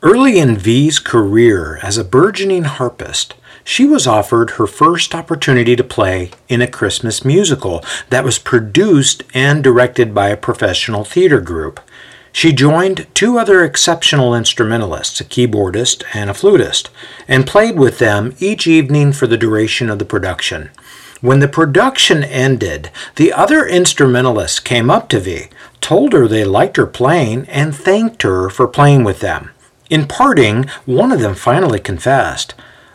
Early in V's career as a burgeoning harpist, she was offered her first opportunity to play in a Christmas musical that was produced and directed by a professional theater group. She joined two other exceptional instrumentalists, a keyboardist and a flutist, and played with them each evening for the duration of the production. When the production ended, the other instrumentalists came up to V, told her they liked her playing, and thanked her for playing with them. In parting, one of them finally confessed,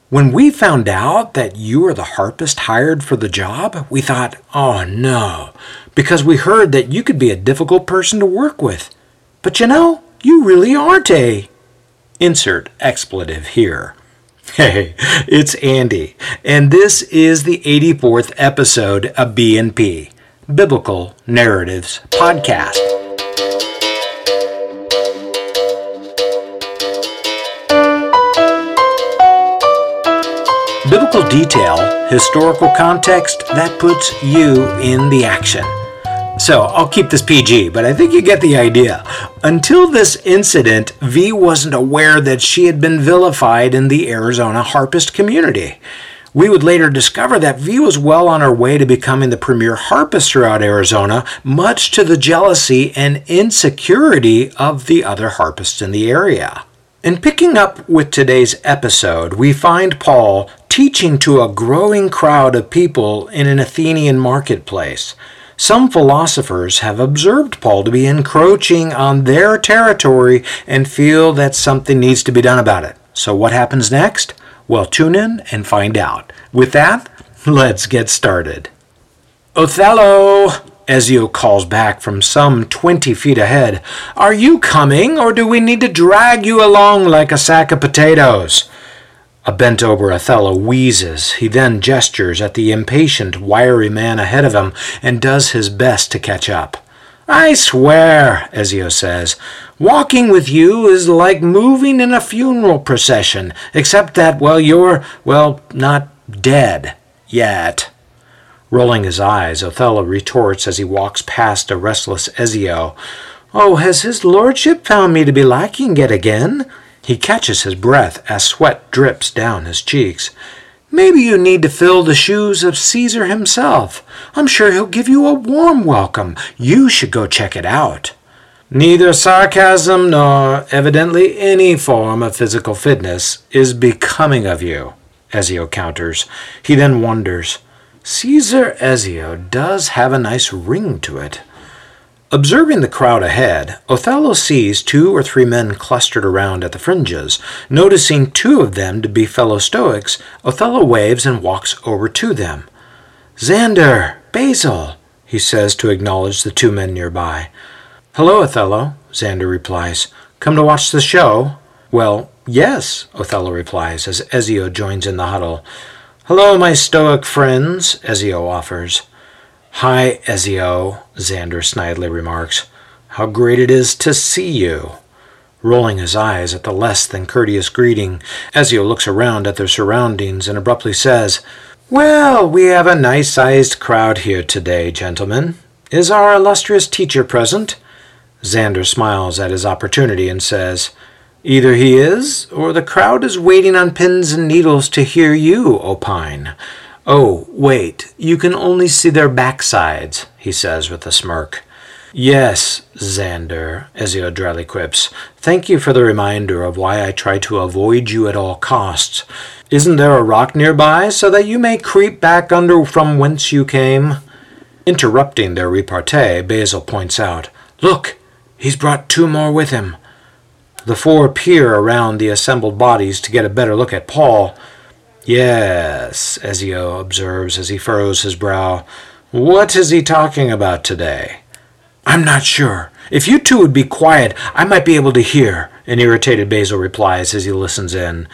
When we found out that you were the harpist hired for the job, we thought, oh no, because we heard that you could be a difficult person to work with. But you know, you really aren't a. Insert expletive here. Hey, it's Andy, and this is the 84th episode of B&P, Biblical Narratives Podcast. Detail, historical context that puts you in the action. So I'll keep this PG, but I think you get the idea. Until this incident, V wasn't aware that she had been vilified in the Arizona harpist community. We would later discover that V was well on her way to becoming the premier harpist throughout Arizona, much to the jealousy and insecurity of the other harpists in the area. In picking up with today's episode, we find Paul teaching to a growing crowd of people in an Athenian marketplace. Some philosophers have observed Paul to be encroaching on their territory and feel that something needs to be done about it. So, what happens next? Well, tune in and find out. With that, let's get started. Othello! Ezio calls back from some 20 feet ahead. Are you coming, or do we need to drag you along like a sack of potatoes? A bent over Othello wheezes. He then gestures at the impatient, wiry man ahead of him and does his best to catch up. I swear, Ezio says, walking with you is like moving in a funeral procession, except that, well, you're, well, not dead yet. Rolling his eyes, Othello retorts as he walks past a restless Ezio. Oh, has his lordship found me to be lacking yet again? He catches his breath as sweat drips down his cheeks. Maybe you need to fill the shoes of Caesar himself. I'm sure he'll give you a warm welcome. You should go check it out. Neither sarcasm nor evidently any form of physical fitness is becoming of you, Ezio counters. He then wonders, Caesar Ezio does have a nice ring to it. Observing the crowd ahead, Othello sees two or three men clustered around at the fringes. Noticing two of them to be fellow Stoics, Othello waves and walks over to them. Xander, Basil, he says to acknowledge the two men nearby. Hello, Othello, Xander replies. Come to watch the show? Well, yes, Othello replies as Ezio joins in the huddle. Hello, my Stoic friends, Ezio offers. Hi, Ezio, Xander snidely remarks. How great it is to see you. Rolling his eyes at the less than courteous greeting, Ezio looks around at their surroundings and abruptly says, Well, we have a nice sized crowd here today, gentlemen. Is our illustrious teacher present? Xander smiles at his opportunity and says, Either he is, or the crowd is waiting on pins and needles to hear you opine. Oh, wait, you can only see their backsides, he says with a smirk. Yes, Xander, Ezio dryly quips. Thank you for the reminder of why I try to avoid you at all costs. Isn't there a rock nearby so that you may creep back under from whence you came? Interrupting their repartee, Basil points out, Look, he's brought two more with him. The four peer around the assembled bodies to get a better look at Paul. Yes, Ezio observes as he furrows his brow. What is he talking about today? I'm not sure. If you two would be quiet, I might be able to hear, an irritated Basil replies as he listens in.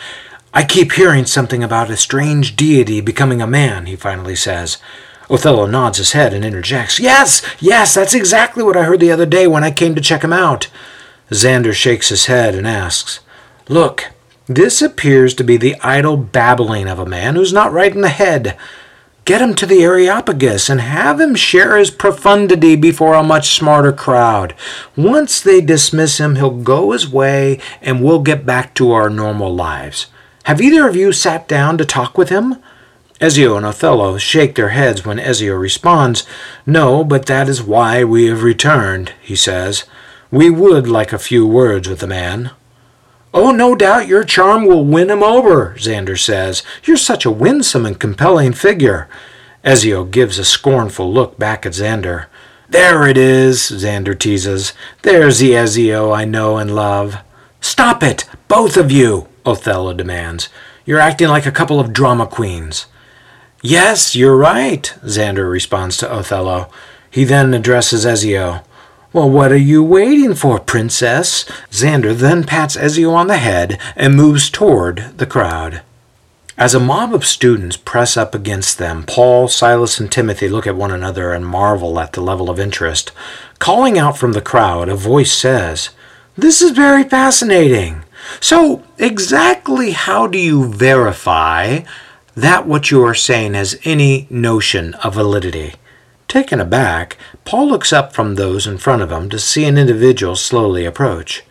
I keep hearing something about a strange deity becoming a man, he finally says. Othello nods his head and interjects, Yes, yes, that's exactly what I heard the other day when I came to check him out. Xander shakes his head and asks, Look, this appears to be the idle babbling of a man who's not right in the head. Get him to the Areopagus and have him share his profundity before a much smarter crowd. Once they dismiss him, he'll go his way and we'll get back to our normal lives. Have either of you sat down to talk with him? Ezio and Othello shake their heads when Ezio responds, No, but that is why we have returned, he says. We would like a few words with the man. Oh, no doubt your charm will win him over, Xander says. You're such a winsome and compelling figure. Ezio gives a scornful look back at Xander. There it is, Xander teases. There's the Ezio I know and love. Stop it, both of you, Othello demands. You're acting like a couple of drama queens. Yes, you're right, Xander responds to Othello. He then addresses Ezio. Well, what are you waiting for, princess? Xander then pats Ezio on the head and moves toward the crowd. As a mob of students press up against them, Paul, Silas, and Timothy look at one another and marvel at the level of interest. Calling out from the crowd, a voice says, This is very fascinating. So, exactly how do you verify that what you are saying has any notion of validity? Taken aback, Paul looks up from those in front of him to see an individual slowly approach.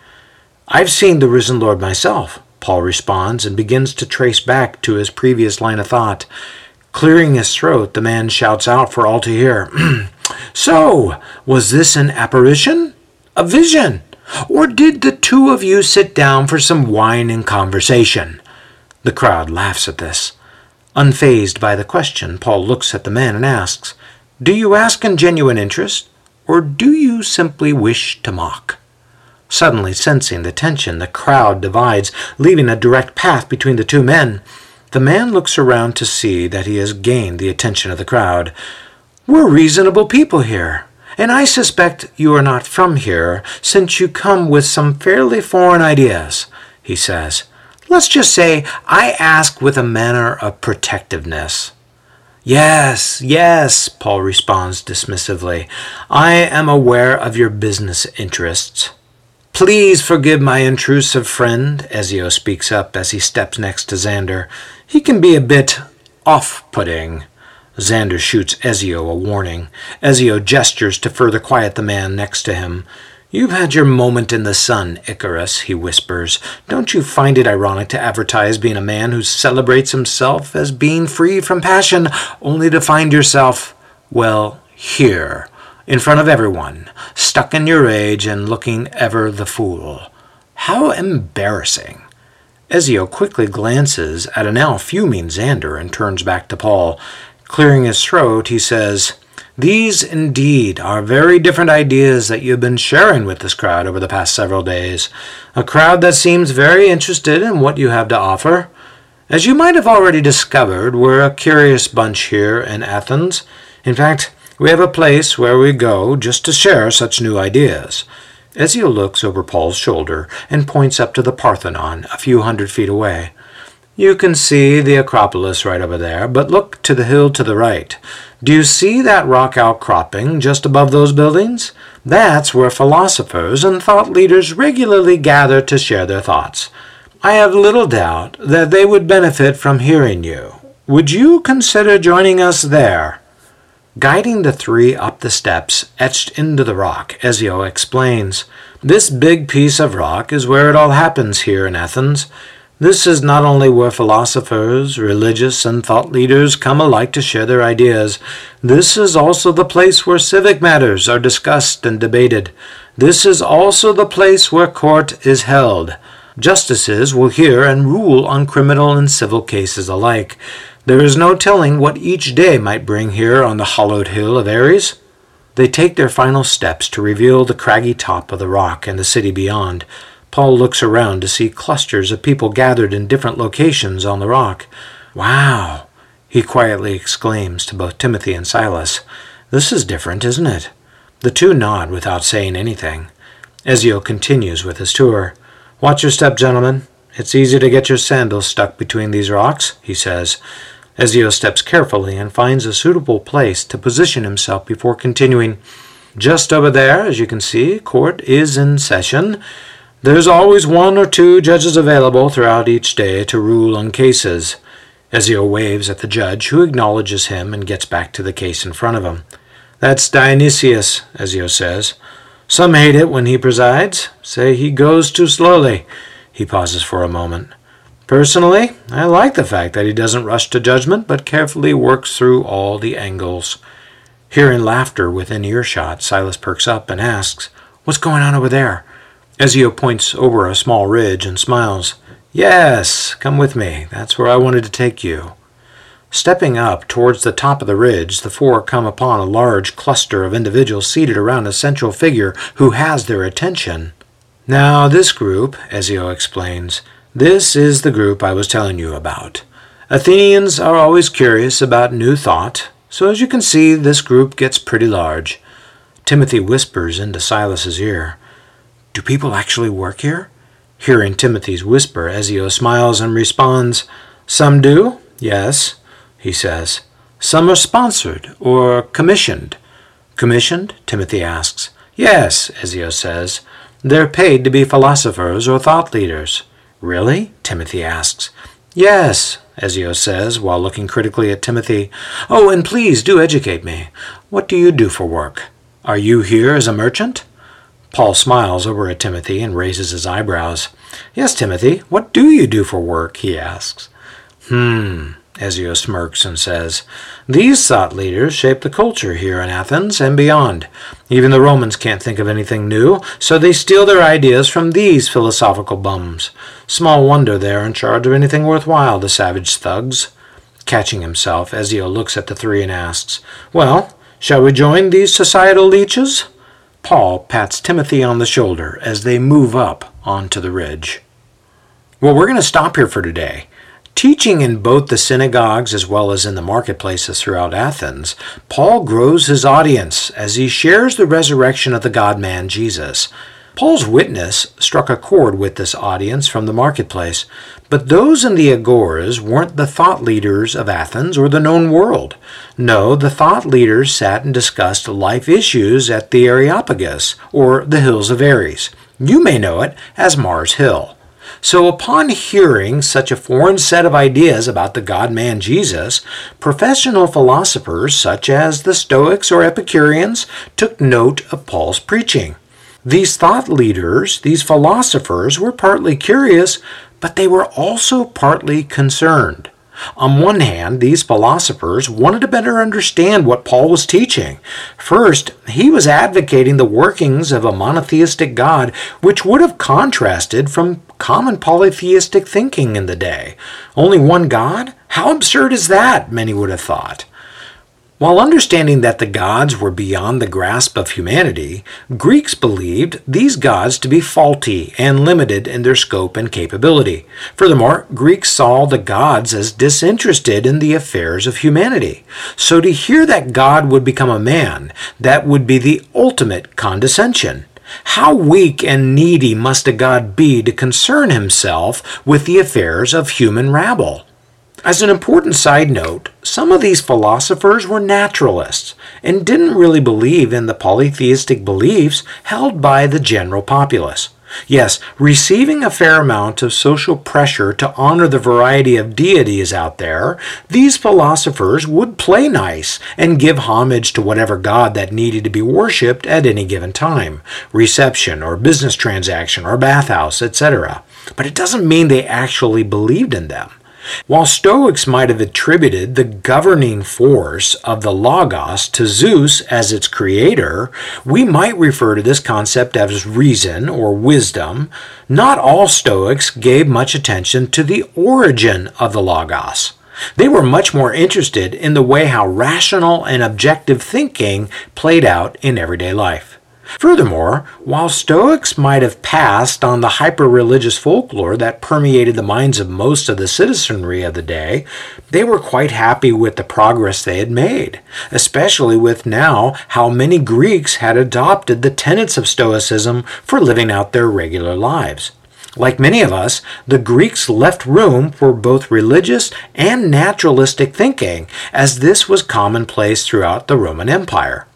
I've seen the risen Lord myself, Paul responds and begins to trace back to his previous line of thought. Clearing his throat, the man shouts out for all to hear So, was this an apparition? A vision? Or did the two of you sit down for some wine and conversation? The crowd laughs at this. Unfazed by the question, Paul looks at the man and asks, do you ask in genuine interest, or do you simply wish to mock? Suddenly sensing the tension, the crowd divides, leaving a direct path between the two men. The man looks around to see that he has gained the attention of the crowd. We're reasonable people here, and I suspect you are not from here, since you come with some fairly foreign ideas, he says. Let's just say I ask with a manner of protectiveness. Yes, yes, Paul responds dismissively. I am aware of your business interests. Please forgive my intrusive friend, Ezio speaks up as he steps next to Xander. He can be a bit off putting. Xander shoots Ezio a warning. Ezio gestures to further quiet the man next to him. You've had your moment in the sun, Icarus, he whispers. Don't you find it ironic to advertise being a man who celebrates himself as being free from passion, only to find yourself, well, here, in front of everyone, stuck in your age and looking ever the fool? How embarrassing. Ezio quickly glances at a now fuming Xander and turns back to Paul. Clearing his throat, he says, these indeed are very different ideas that you've been sharing with this crowd over the past several days. A crowd that seems very interested in what you have to offer. As you might have already discovered, we're a curious bunch here in Athens. In fact, we have a place where we go just to share such new ideas. Ezio looks over Paul's shoulder and points up to the Parthenon a few hundred feet away. You can see the Acropolis right over there, but look to the hill to the right. Do you see that rock outcropping just above those buildings? That's where philosophers and thought leaders regularly gather to share their thoughts. I have little doubt that they would benefit from hearing you. Would you consider joining us there? Guiding the three up the steps etched into the rock, Ezio explains, This big piece of rock is where it all happens here in Athens. This is not only where philosophers, religious, and thought leaders come alike to share their ideas, this is also the place where civic matters are discussed and debated. This is also the place where court is held. Justices will hear and rule on criminal and civil cases alike. There is no telling what each day might bring here on the hallowed hill of Ares. They take their final steps to reveal the craggy top of the rock and the city beyond. Paul looks around to see clusters of people gathered in different locations on the rock. Wow! he quietly exclaims to both Timothy and Silas. This is different, isn't it? The two nod without saying anything. Ezio continues with his tour. Watch your step, gentlemen. It's easy to get your sandals stuck between these rocks, he says. Ezio steps carefully and finds a suitable place to position himself before continuing. Just over there, as you can see, court is in session. There's always one or two judges available throughout each day to rule on cases. Ezio waves at the judge, who acknowledges him and gets back to the case in front of him. That's Dionysius, Ezio says. Some hate it when he presides, say he goes too slowly. He pauses for a moment. Personally, I like the fact that he doesn't rush to judgment, but carefully works through all the angles. Hearing laughter within earshot, Silas perks up and asks, What's going on over there? Ezio points over a small ridge and smiles. Yes, come with me. That's where I wanted to take you. Stepping up towards the top of the ridge, the four come upon a large cluster of individuals seated around a central figure who has their attention. Now, this group, Ezio explains, this is the group I was telling you about. Athenians are always curious about new thought, so as you can see, this group gets pretty large. Timothy whispers into Silas's ear, Do people actually work here? Hearing Timothy's whisper, Ezio smiles and responds, Some do, yes, he says. Some are sponsored or commissioned. Commissioned? Timothy asks. Yes, Ezio says. They're paid to be philosophers or thought leaders. Really? Timothy asks. Yes, Ezio says, while looking critically at Timothy. Oh, and please do educate me. What do you do for work? Are you here as a merchant? Paul smiles over at Timothy and raises his eyebrows. Yes, Timothy, what do you do for work? he asks. Hmm, Ezio smirks and says, These thought leaders shape the culture here in Athens and beyond. Even the Romans can't think of anything new, so they steal their ideas from these philosophical bums. Small wonder they're in charge of anything worthwhile, the savage thugs. Catching himself, Ezio looks at the three and asks, Well, shall we join these societal leeches? Paul pats Timothy on the shoulder as they move up onto the ridge. Well, we're going to stop here for today. Teaching in both the synagogues as well as in the marketplaces throughout Athens, Paul grows his audience as he shares the resurrection of the God man Jesus. Paul's witness struck a chord with this audience from the marketplace, but those in the agoras weren't the thought leaders of Athens or the known world. No, the thought leaders sat and discussed life issues at the Areopagus, or the Hills of Ares. You may know it as Mars Hill. So, upon hearing such a foreign set of ideas about the God man Jesus, professional philosophers such as the Stoics or Epicureans took note of Paul's preaching. These thought leaders, these philosophers, were partly curious, but they were also partly concerned. On one hand, these philosophers wanted to better understand what Paul was teaching. First, he was advocating the workings of a monotheistic God, which would have contrasted from common polytheistic thinking in the day. Only one God? How absurd is that? Many would have thought. While understanding that the gods were beyond the grasp of humanity, Greeks believed these gods to be faulty and limited in their scope and capability. Furthermore, Greeks saw the gods as disinterested in the affairs of humanity. So to hear that God would become a man, that would be the ultimate condescension. How weak and needy must a God be to concern himself with the affairs of human rabble? As an important side note, some of these philosophers were naturalists and didn't really believe in the polytheistic beliefs held by the general populace. Yes, receiving a fair amount of social pressure to honor the variety of deities out there, these philosophers would play nice and give homage to whatever god that needed to be worshipped at any given time reception, or business transaction, or bathhouse, etc. But it doesn't mean they actually believed in them. While Stoics might have attributed the governing force of the Logos to Zeus as its creator, we might refer to this concept as reason or wisdom. Not all Stoics gave much attention to the origin of the Logos. They were much more interested in the way how rational and objective thinking played out in everyday life. Furthermore, while Stoics might have passed on the hyper religious folklore that permeated the minds of most of the citizenry of the day, they were quite happy with the progress they had made, especially with now how many Greeks had adopted the tenets of Stoicism for living out their regular lives. Like many of us, the Greeks left room for both religious and naturalistic thinking, as this was commonplace throughout the Roman Empire.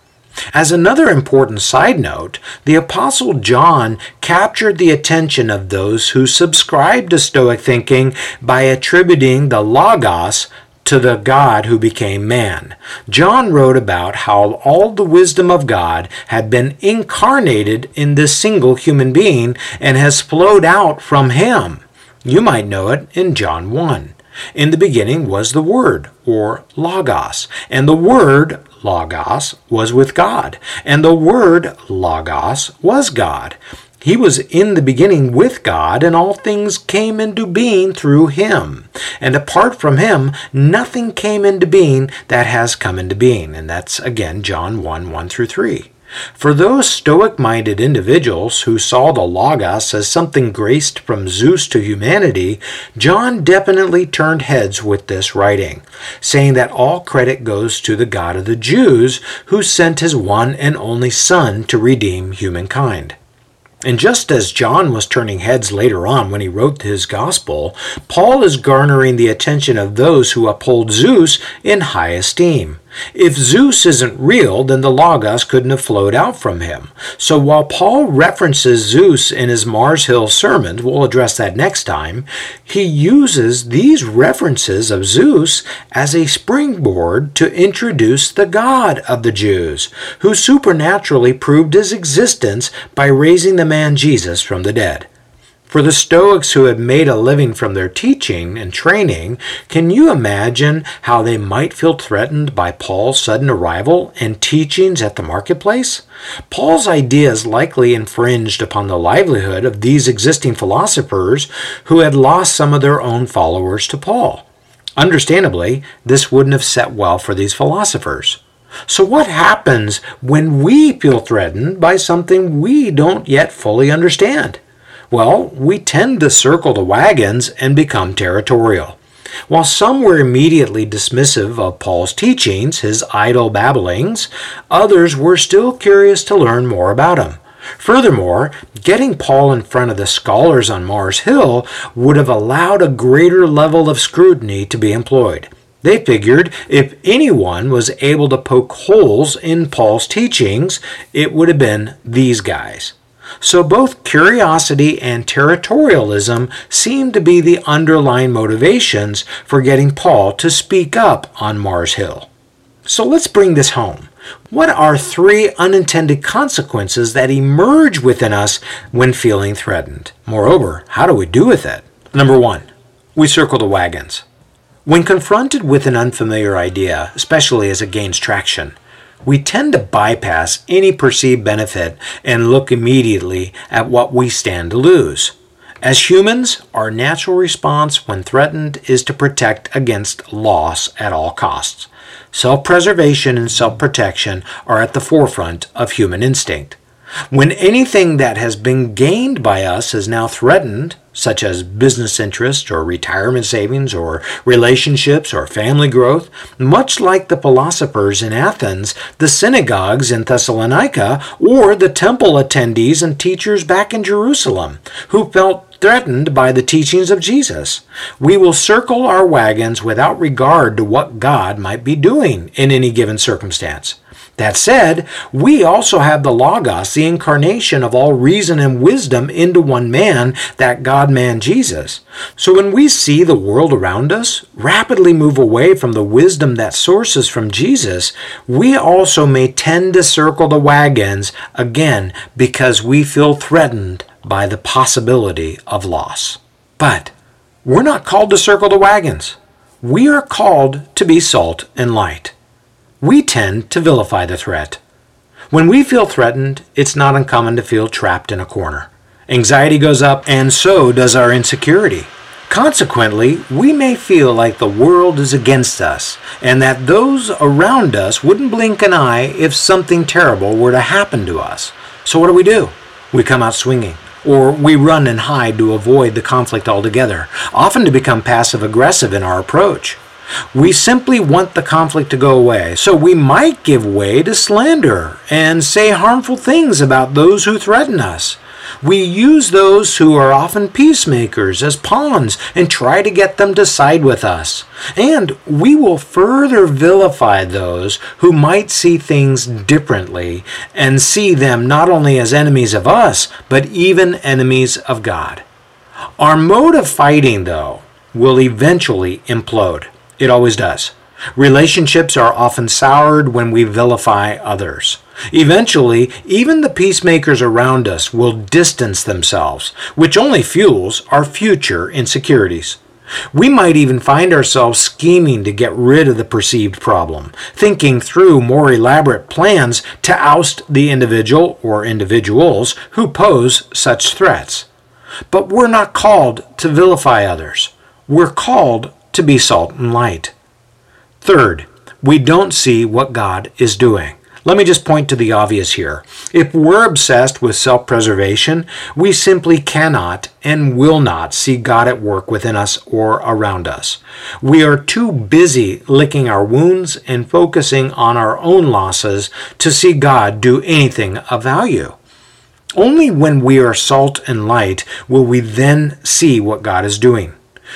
As another important side note, the Apostle John captured the attention of those who subscribed to Stoic thinking by attributing the Logos to the God who became man. John wrote about how all the wisdom of God had been incarnated in this single human being and has flowed out from him. You might know it in John 1. In the beginning was the Word, or Logos, and the Word, Logos, was with God, and the Word, Logos, was God. He was in the beginning with God, and all things came into being through him. And apart from him, nothing came into being that has come into being. And that's again John 1 1 through 3. For those Stoic minded individuals who saw the Logos as something graced from Zeus to humanity, John definitely turned heads with this writing, saying that all credit goes to the God of the Jews who sent his one and only Son to redeem humankind. And just as John was turning heads later on when he wrote his gospel, Paul is garnering the attention of those who uphold Zeus in high esteem. If Zeus isn't real, then the Logos couldn't have flowed out from him. So while Paul references Zeus in his Mars Hill sermon, we'll address that next time, he uses these references of Zeus as a springboard to introduce the God of the Jews, who supernaturally proved his existence by raising the man Jesus from the dead. For the Stoics who had made a living from their teaching and training, can you imagine how they might feel threatened by Paul's sudden arrival and teachings at the marketplace? Paul's ideas likely infringed upon the livelihood of these existing philosophers who had lost some of their own followers to Paul. Understandably, this wouldn't have set well for these philosophers. So, what happens when we feel threatened by something we don't yet fully understand? Well, we tend to circle the wagons and become territorial. While some were immediately dismissive of Paul's teachings, his idle babblings, others were still curious to learn more about him. Furthermore, getting Paul in front of the scholars on Mars Hill would have allowed a greater level of scrutiny to be employed. They figured if anyone was able to poke holes in Paul's teachings, it would have been these guys. So both curiosity and territorialism seem to be the underlying motivations for getting Paul to speak up on Mars Hill. So let's bring this home. What are three unintended consequences that emerge within us when feeling threatened? Moreover, how do we do with it? Number one, we circle the wagons. When confronted with an unfamiliar idea, especially as it gains traction, we tend to bypass any perceived benefit and look immediately at what we stand to lose. As humans, our natural response when threatened is to protect against loss at all costs. Self preservation and self protection are at the forefront of human instinct. When anything that has been gained by us is now threatened, such as business interests or retirement savings or relationships or family growth, much like the philosophers in Athens, the synagogues in Thessalonica, or the temple attendees and teachers back in Jerusalem, who felt threatened by the teachings of Jesus. We will circle our wagons without regard to what God might be doing in any given circumstance. That said, we also have the Logos, the incarnation of all reason and wisdom into one man, that God man Jesus. So when we see the world around us rapidly move away from the wisdom that sources from Jesus, we also may tend to circle the wagons again because we feel threatened by the possibility of loss. But we're not called to circle the wagons. We are called to be salt and light we tend to vilify the threat. When we feel threatened, it's not uncommon to feel trapped in a corner. Anxiety goes up, and so does our insecurity. Consequently, we may feel like the world is against us and that those around us wouldn't blink an eye if something terrible were to happen to us. So, what do we do? We come out swinging, or we run and hide to avoid the conflict altogether, often to become passive aggressive in our approach. We simply want the conflict to go away. So we might give way to slander and say harmful things about those who threaten us. We use those who are often peacemakers as pawns and try to get them to side with us. And we will further vilify those who might see things differently and see them not only as enemies of us, but even enemies of God. Our mode of fighting, though, will eventually implode. It always does. Relationships are often soured when we vilify others. Eventually, even the peacemakers around us will distance themselves, which only fuels our future insecurities. We might even find ourselves scheming to get rid of the perceived problem, thinking through more elaborate plans to oust the individual or individuals who pose such threats. But we're not called to vilify others. We're called to be salt and light. Third, we don't see what God is doing. Let me just point to the obvious here. If we're obsessed with self preservation, we simply cannot and will not see God at work within us or around us. We are too busy licking our wounds and focusing on our own losses to see God do anything of value. Only when we are salt and light will we then see what God is doing.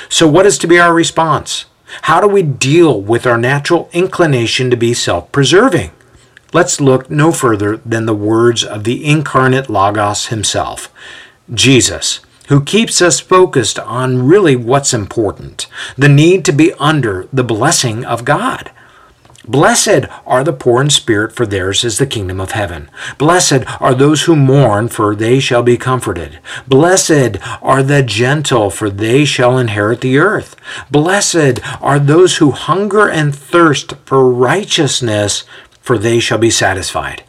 So, what is to be our response? How do we deal with our natural inclination to be self preserving? Let's look no further than the words of the incarnate Logos himself, Jesus, who keeps us focused on really what's important the need to be under the blessing of God. Blessed are the poor in spirit, for theirs is the kingdom of heaven. Blessed are those who mourn, for they shall be comforted. Blessed are the gentle, for they shall inherit the earth. Blessed are those who hunger and thirst for righteousness, for they shall be satisfied.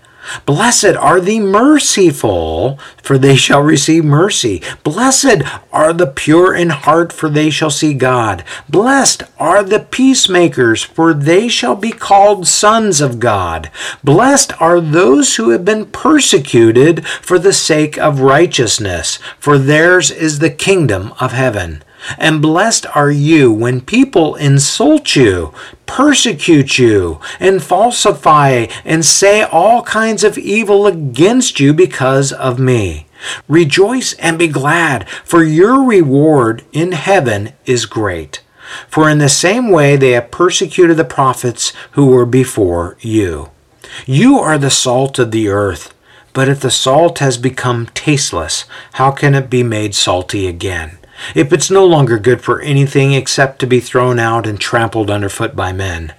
Blessed are the merciful, for they shall receive mercy. Blessed are the pure in heart, for they shall see God. Blessed are the peacemakers, for they shall be called sons of God. Blessed are those who have been persecuted for the sake of righteousness, for theirs is the kingdom of heaven. And blessed are you when people insult you, persecute you, and falsify and say all kinds of evil against you because of me. Rejoice and be glad, for your reward in heaven is great. For in the same way they have persecuted the prophets who were before you. You are the salt of the earth. But if the salt has become tasteless, how can it be made salty again? If it's no longer good for anything except to be thrown out and trampled underfoot by men.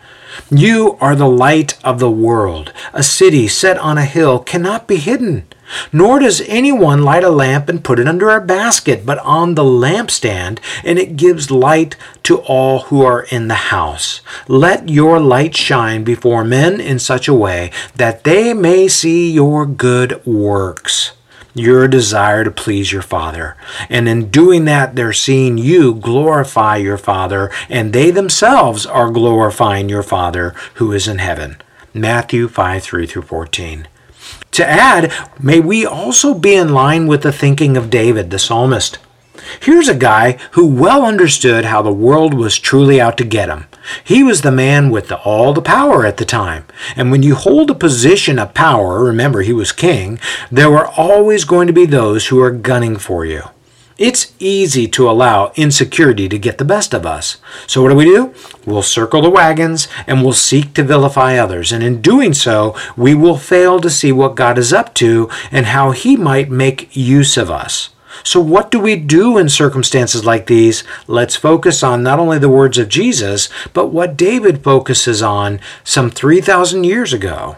You are the light of the world. A city set on a hill cannot be hidden. Nor does anyone light a lamp and put it under a basket, but on the lampstand, and it gives light to all who are in the house. Let your light shine before men in such a way that they may see your good works your desire to please your Father. And in doing that, they're seeing you glorify your Father, and they themselves are glorifying your Father who is in heaven. Matthew 5 3 through 14. To add, may we also be in line with the thinking of David, the psalmist. Here's a guy who well understood how the world was truly out to get him. He was the man with the, all the power at the time. And when you hold a position of power, remember he was king, there were always going to be those who are gunning for you. It's easy to allow insecurity to get the best of us. So, what do we do? We'll circle the wagons and we'll seek to vilify others. And in doing so, we will fail to see what God is up to and how He might make use of us. So, what do we do in circumstances like these? Let's focus on not only the words of Jesus, but what David focuses on some 3,000 years ago.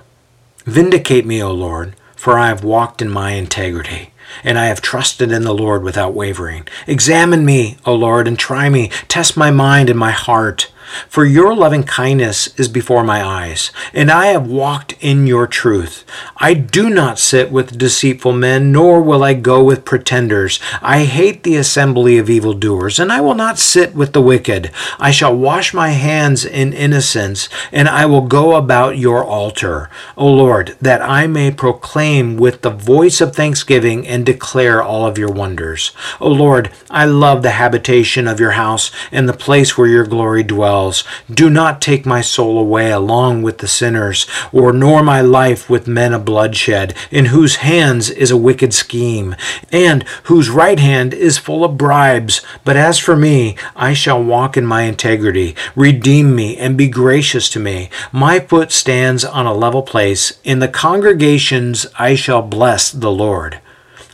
Vindicate me, O Lord, for I have walked in my integrity, and I have trusted in the Lord without wavering. Examine me, O Lord, and try me. Test my mind and my heart. For your loving kindness is before my eyes, and I have walked in your truth. I do not sit with deceitful men, nor will I go with pretenders. I hate the assembly of evildoers, and I will not sit with the wicked. I shall wash my hands in innocence, and I will go about your altar, O Lord, that I may proclaim with the voice of thanksgiving and declare all of your wonders. O Lord, I love the habitation of your house and the place where your glory dwells dwells. Do not take my soul away along with the sinners, or nor my life with men of bloodshed, in whose hands is a wicked scheme, and whose right hand is full of bribes. But as for me, I shall walk in my integrity. Redeem me and be gracious to me. My foot stands on a level place. In the congregations I shall bless the Lord.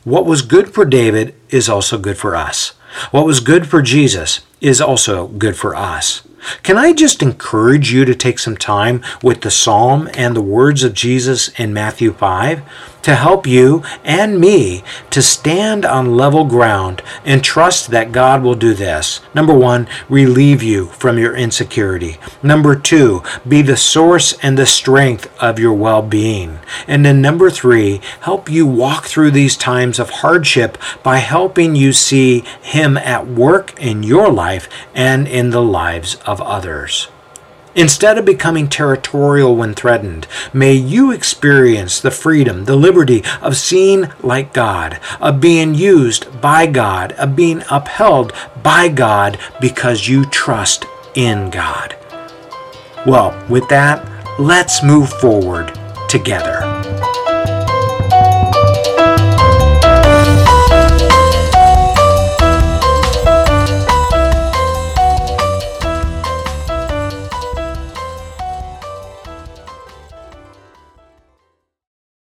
What was good for David is also good for us. What was good for Jesus is also good for us. Can I just encourage you to take some time with the psalm and the words of Jesus in Matthew 5 to help you and me to stand on level ground and trust that God will do this? Number one, relieve you from your insecurity. Number two, be the source and the strength of your well being. And then number three, help you walk through these times of hardship by helping you see Him at work in your life and in the lives of others. Instead of becoming territorial when threatened, may you experience the freedom, the liberty of seeing like God, of being used by God, of being upheld by God because you trust in God. Well, with that, let's move forward together.